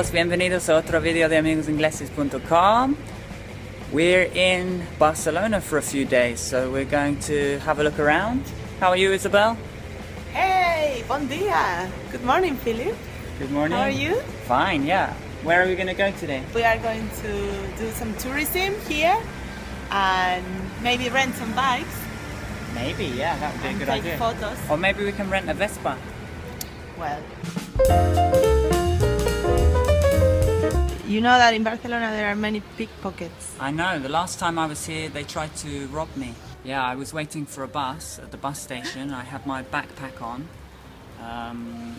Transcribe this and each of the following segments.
todos, bienvenidos a otro video de amigosingleses.com. We're in Barcelona for a few days, so we're going to have a look around. How are you, Isabel? Hey, bon dia. Good morning, Philip. Good morning. How are you? Fine, yeah. Where are we going to go today? We are going to do some tourism here and maybe rent some bikes Maybe, yeah, that would be a good take idea. photos. Or maybe we can rent a Vespa. Well, you know that in Barcelona there are many pickpockets. I know, the last time I was here, they tried to rob me. Yeah, I was waiting for a bus at the bus station. I had my backpack on. Um,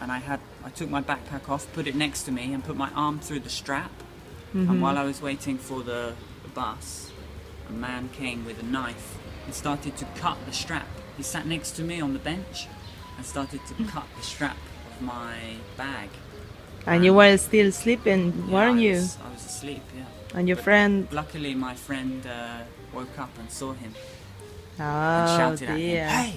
and I had I took my backpack off, put it next to me, and put my arm through the strap. And while I was waiting for the, the bus, a man came with a knife and started to cut the strap. He sat next to me on the bench and started to cut the strap of my bag. And you were still sleeping, weren't I you? was, I was asleep, yeah. And your But friend. Luckily, my friend uh, woke up and saw him and Oh shouted at him, "Hey,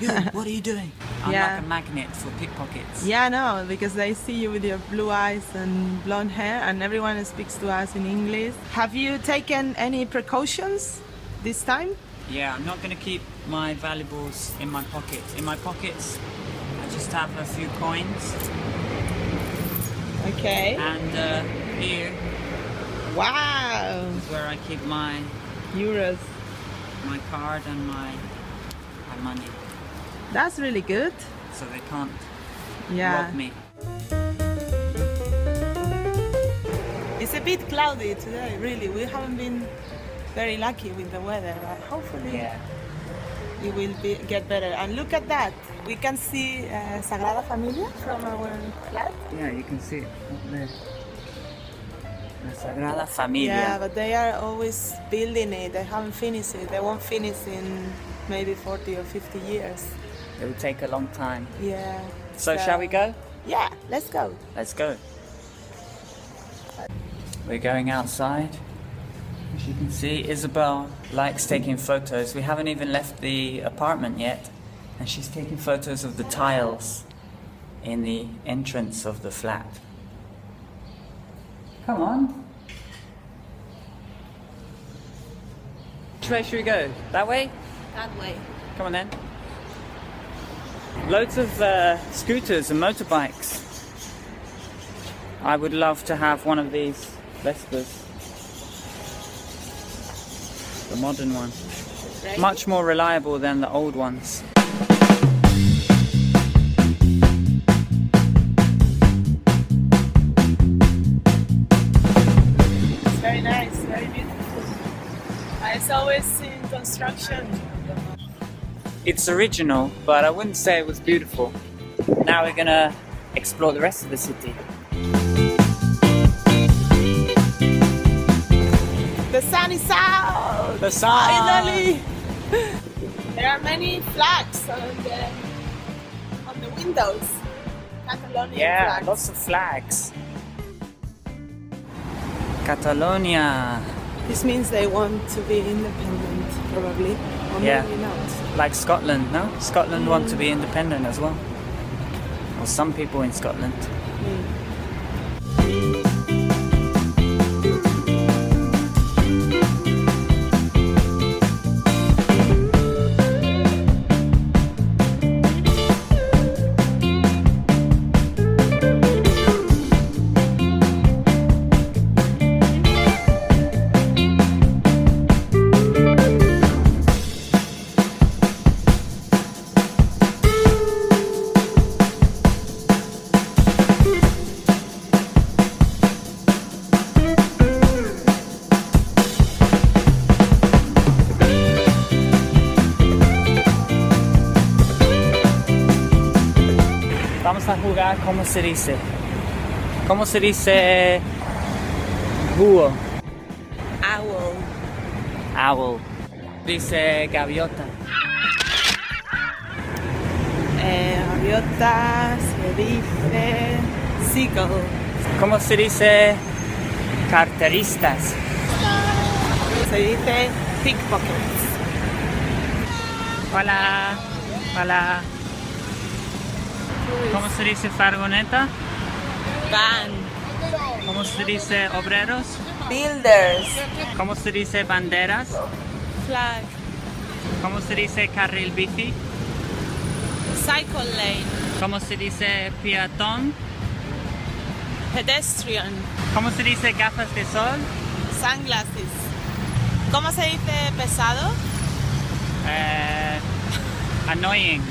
you! What are you doing?" I'm Yeah. like a magnet for pickpockets. Yeah, no, because they see you with your blue eyes and blonde hair, and everyone speaks to us in English. Have you taken any precautions this time? Yeah, I'm not going to keep my valuables in my pockets. In my pockets, I just have a few coins, Okay. and uh, here Wow. is where I keep my Euros. my card and my my money, That's really good. so they can't Yeah. rob me. It's a bit cloudy today, really. We haven't been very lucky with the weather, but hopefully Yeah. It will be, get better. And look at that. We can see uh, Sagrada Familia from our flat. Yeah, you can see it up there. La Sagrada Familia. Yeah, but they are always building it. They haven't finished it. They won't finish in maybe 40 or 50 years. It will take a long time. Yeah. So, shall we go? Yeah, let's go. Let's go. We're going outside. As you can see, Isabel likes taking photos. We haven't even left the apartment yet, and she's taking photos of the tiles in the entrance of the flat. Come on. Which way should we go? That way? That way. Come on then. Loads of uh, scooters and motorbikes. I would love to have one of these Vespas. The modern one. Right? Much more reliable than the old ones. It's very nice, very beautiful. Uh, it's always in construction. It's original, but I wouldn't say it was beautiful. Now we're gonna explore the rest of the city. The sun is out! The sun! Finally! There are many flags on the, on the windows. Catalonian Yeah, flags. lots of flags. Catalonia. This means they want to be independent, probably. Or Yeah. maybe not. Like Scotland, no? Scotland want to be independent as well. Or some people in Scotland. Vamos ¿cómo se dice? ¿Cómo se dice búho? Owl. Owl. Dice gaviota. Eh, gaviota se dice seagull. ¿Cómo se dice carteristas? Se dice pickpockets. Hola. Hola. ¿Cómo se dice fargoneta? Van. ¿Cómo se dice obreros? Builders. ¿Cómo se dice banderas? Flag. ¿Cómo se dice carril bici? Cycle lane. ¿Cómo se dice peatón? Pedestrian. ¿Cómo se dice gafas de sol? Sunglasses. ¿Cómo se dice pesado? Eh, annoying.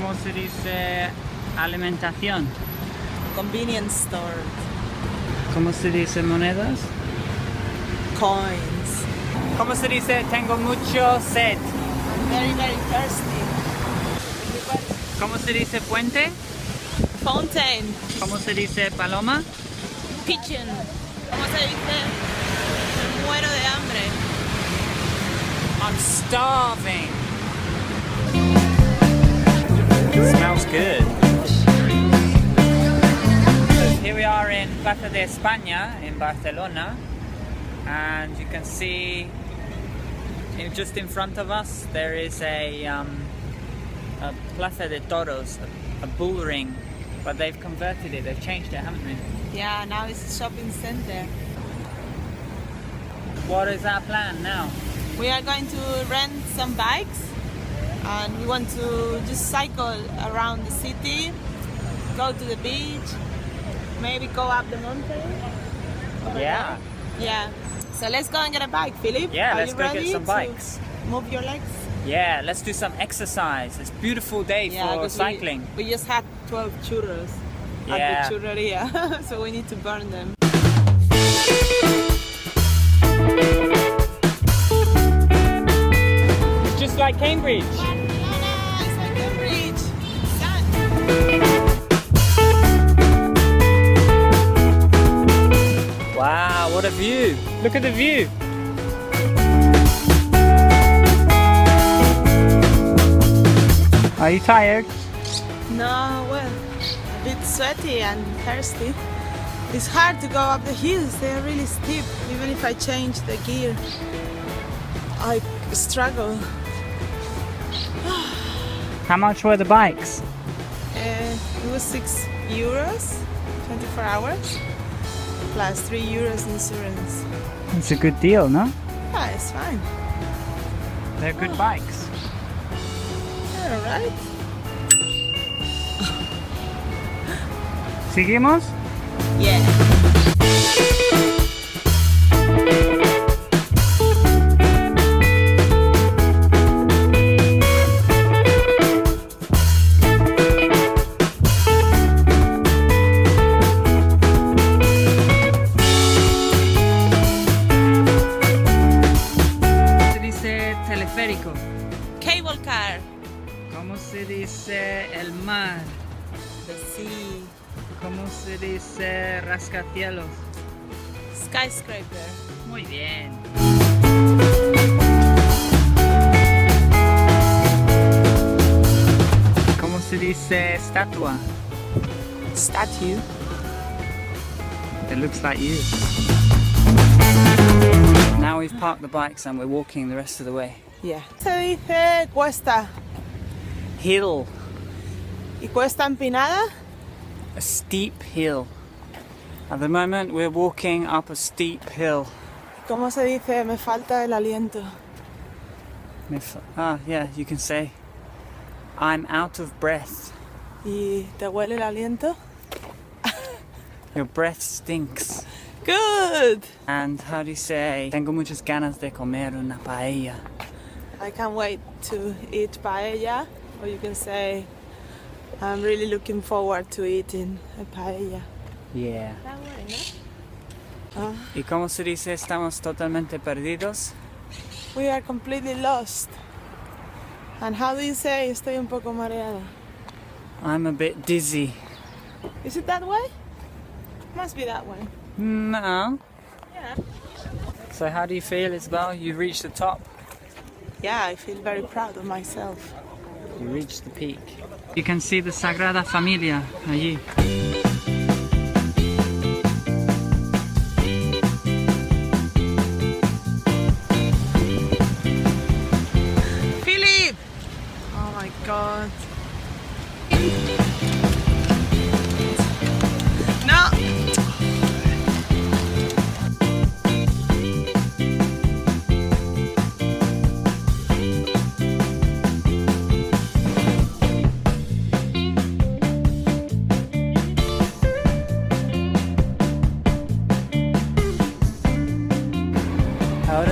¿Cómo se dice alimentación? Convenience store. ¿Cómo se dice monedas? Coins. ¿Cómo se dice tengo mucho sed? I'm very, very thirsty. ¿Cómo se dice puente? Fountain. ¿Cómo se dice paloma? Pigeon. ¿Cómo se dice? Me muero de hambre. I'm starving. Smells good. Here we are in Plaza de España in Barcelona, and you can see just in front of us there is a, um, a Plaza de Toros, a, a bull ring, but they've converted it, they've changed it, haven't they? Yeah, now it's a shopping center. What is our plan now? We are going to rent some bikes and we want to just cycle around the city, go to the beach, maybe go up the mountain. Yeah. there. Yeah. So let's go and get a bike, Philip. Yeah, Are let's you go get ready some bikes. Move your legs. Yeah, let's do some exercise. It's a beautiful day for cycling. We, we just had 12 churros Yeah. at the churreria, so we need to burn them. Just like Cambridge. View! Look at the view. Are you tired? No, well, a bit sweaty and thirsty. It's hard to go up the hills, they're really steep. Even if I change the gear, I struggle. How much were the bikes? Uh, it was 6 euros, 24 hours, plus 3 euros insurance. It's a good deal, no? Yeah, it's fine. They're good bikes. All right. ¿Seguimos? Yeah. Rascacielos? Skyscraper. Muy bien. ¿Cómo se dice estatua? Statue. It looks like you. Now we've parked the bikes and we're walking the rest of the way. Yeah. Se dice cuesta. Hill, ¿Y cuesta empinada? a steep hill. At the moment we're walking up a steep hill. ¿Cómo se dice? Me falta el aliento. Ah, yeah, you can say, I'm out of breath. ¿Y te huele el aliento? Your breath stinks. Good! And how do you say, tengo muchas ganas de comer una paella? I can't wait to eat paella. Or you can say, I'm really looking forward to eating a paella. Yeah. Ah, ¿Y cómo se dice estamos totalmente perdidos? we are completely lost. And how do you say estoy un poco mareada? I'm a bit dizzy. Is it that way? Must be that way. No. Yeah. So how do you feel, Isabel? You reached the top. Yeah, I feel very proud of myself. You reached the peak. You can see the Sagrada Familia allí.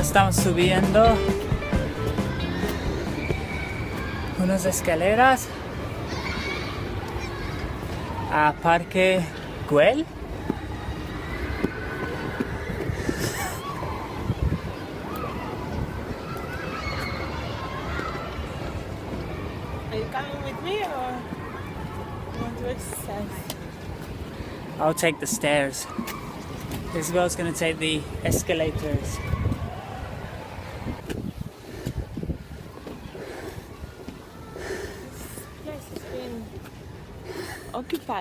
Estamos subiendo unas escaleras a Parque Güell. Are you coming with me or you want to exercise? I'll take the stairs. Isabel's gonna take the escalators.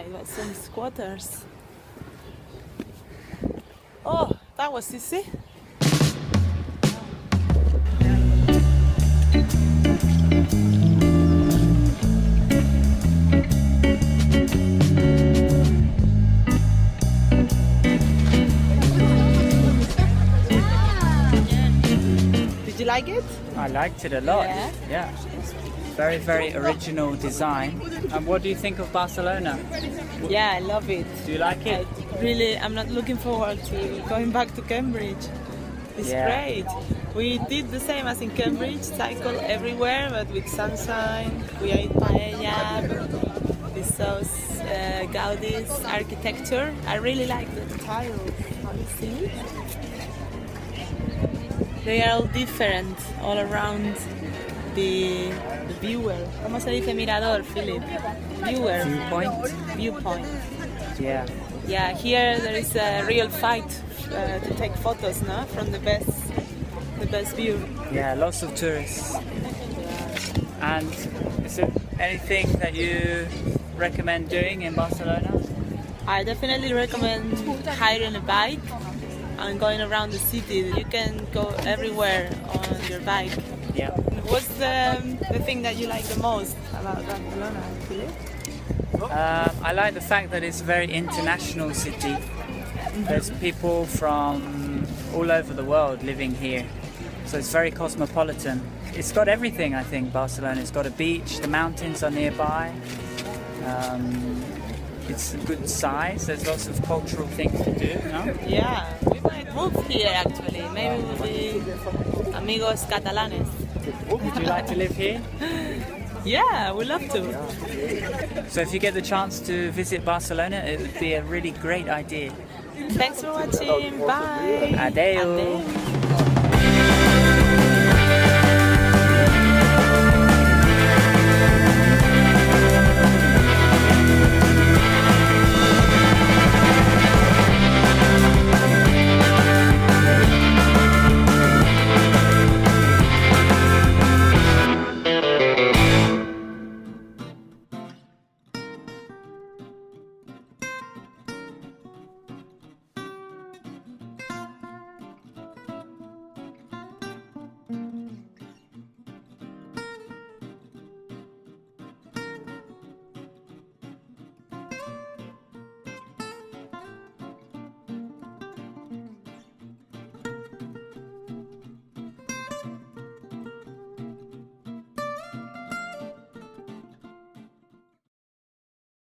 Occupied by some squatters. Oh, that was easy. Did you like it? I liked it a lot. Yeah? Yeah. Very, very original design. And what do you think of Barcelona? Yeah, I love it. Do you like it? I really, I'm not looking forward to going back to Cambridge. It's Yeah. great. We did the same as in Cambridge, cycle everywhere, but with sunshine. We ate paella. We saw uh, Gaudi's architecture. I really like the tiles. Have you seen it? They are all different all around the, the viewer. ¿Cómo se dice mirador, Philip? Viewer. Viewpoint? Viewpoint. Yeah. Yeah, here there is a real fight uh, to take photos, no, from the best, the best view. Yeah, lots of tourists. And is there anything that you recommend doing in Barcelona? I definitely recommend hiring a bike and going around the city. You can go everywhere on your bike. What's the, the thing that you like the most about Barcelona, Philip? Um, I like the fact that it's a very international city. There's people from all over the world living here, so it's very cosmopolitan. It's got everything, I think. Barcelona. It's got a beach. The mountains are nearby. Um, it's a good size. There's lots of cultural things to do. No? Yeah, we might move here actually. Maybe we'll be amigos catalanes. Would you like to live here? Yeah, we'd love to. So if you get the chance to visit Barcelona, it would be a really great idea. Thanks for watching. Bye. Adeu. Adeu.